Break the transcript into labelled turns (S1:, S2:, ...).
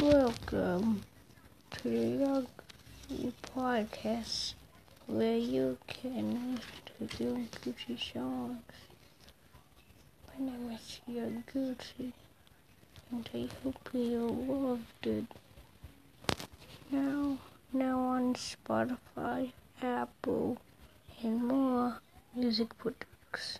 S1: Welcome to the Podcast, where you can listen to your Gucci songs. My name is Young Gucci, and I hope you loved it. Now, now on Spotify, Apple, and more music products.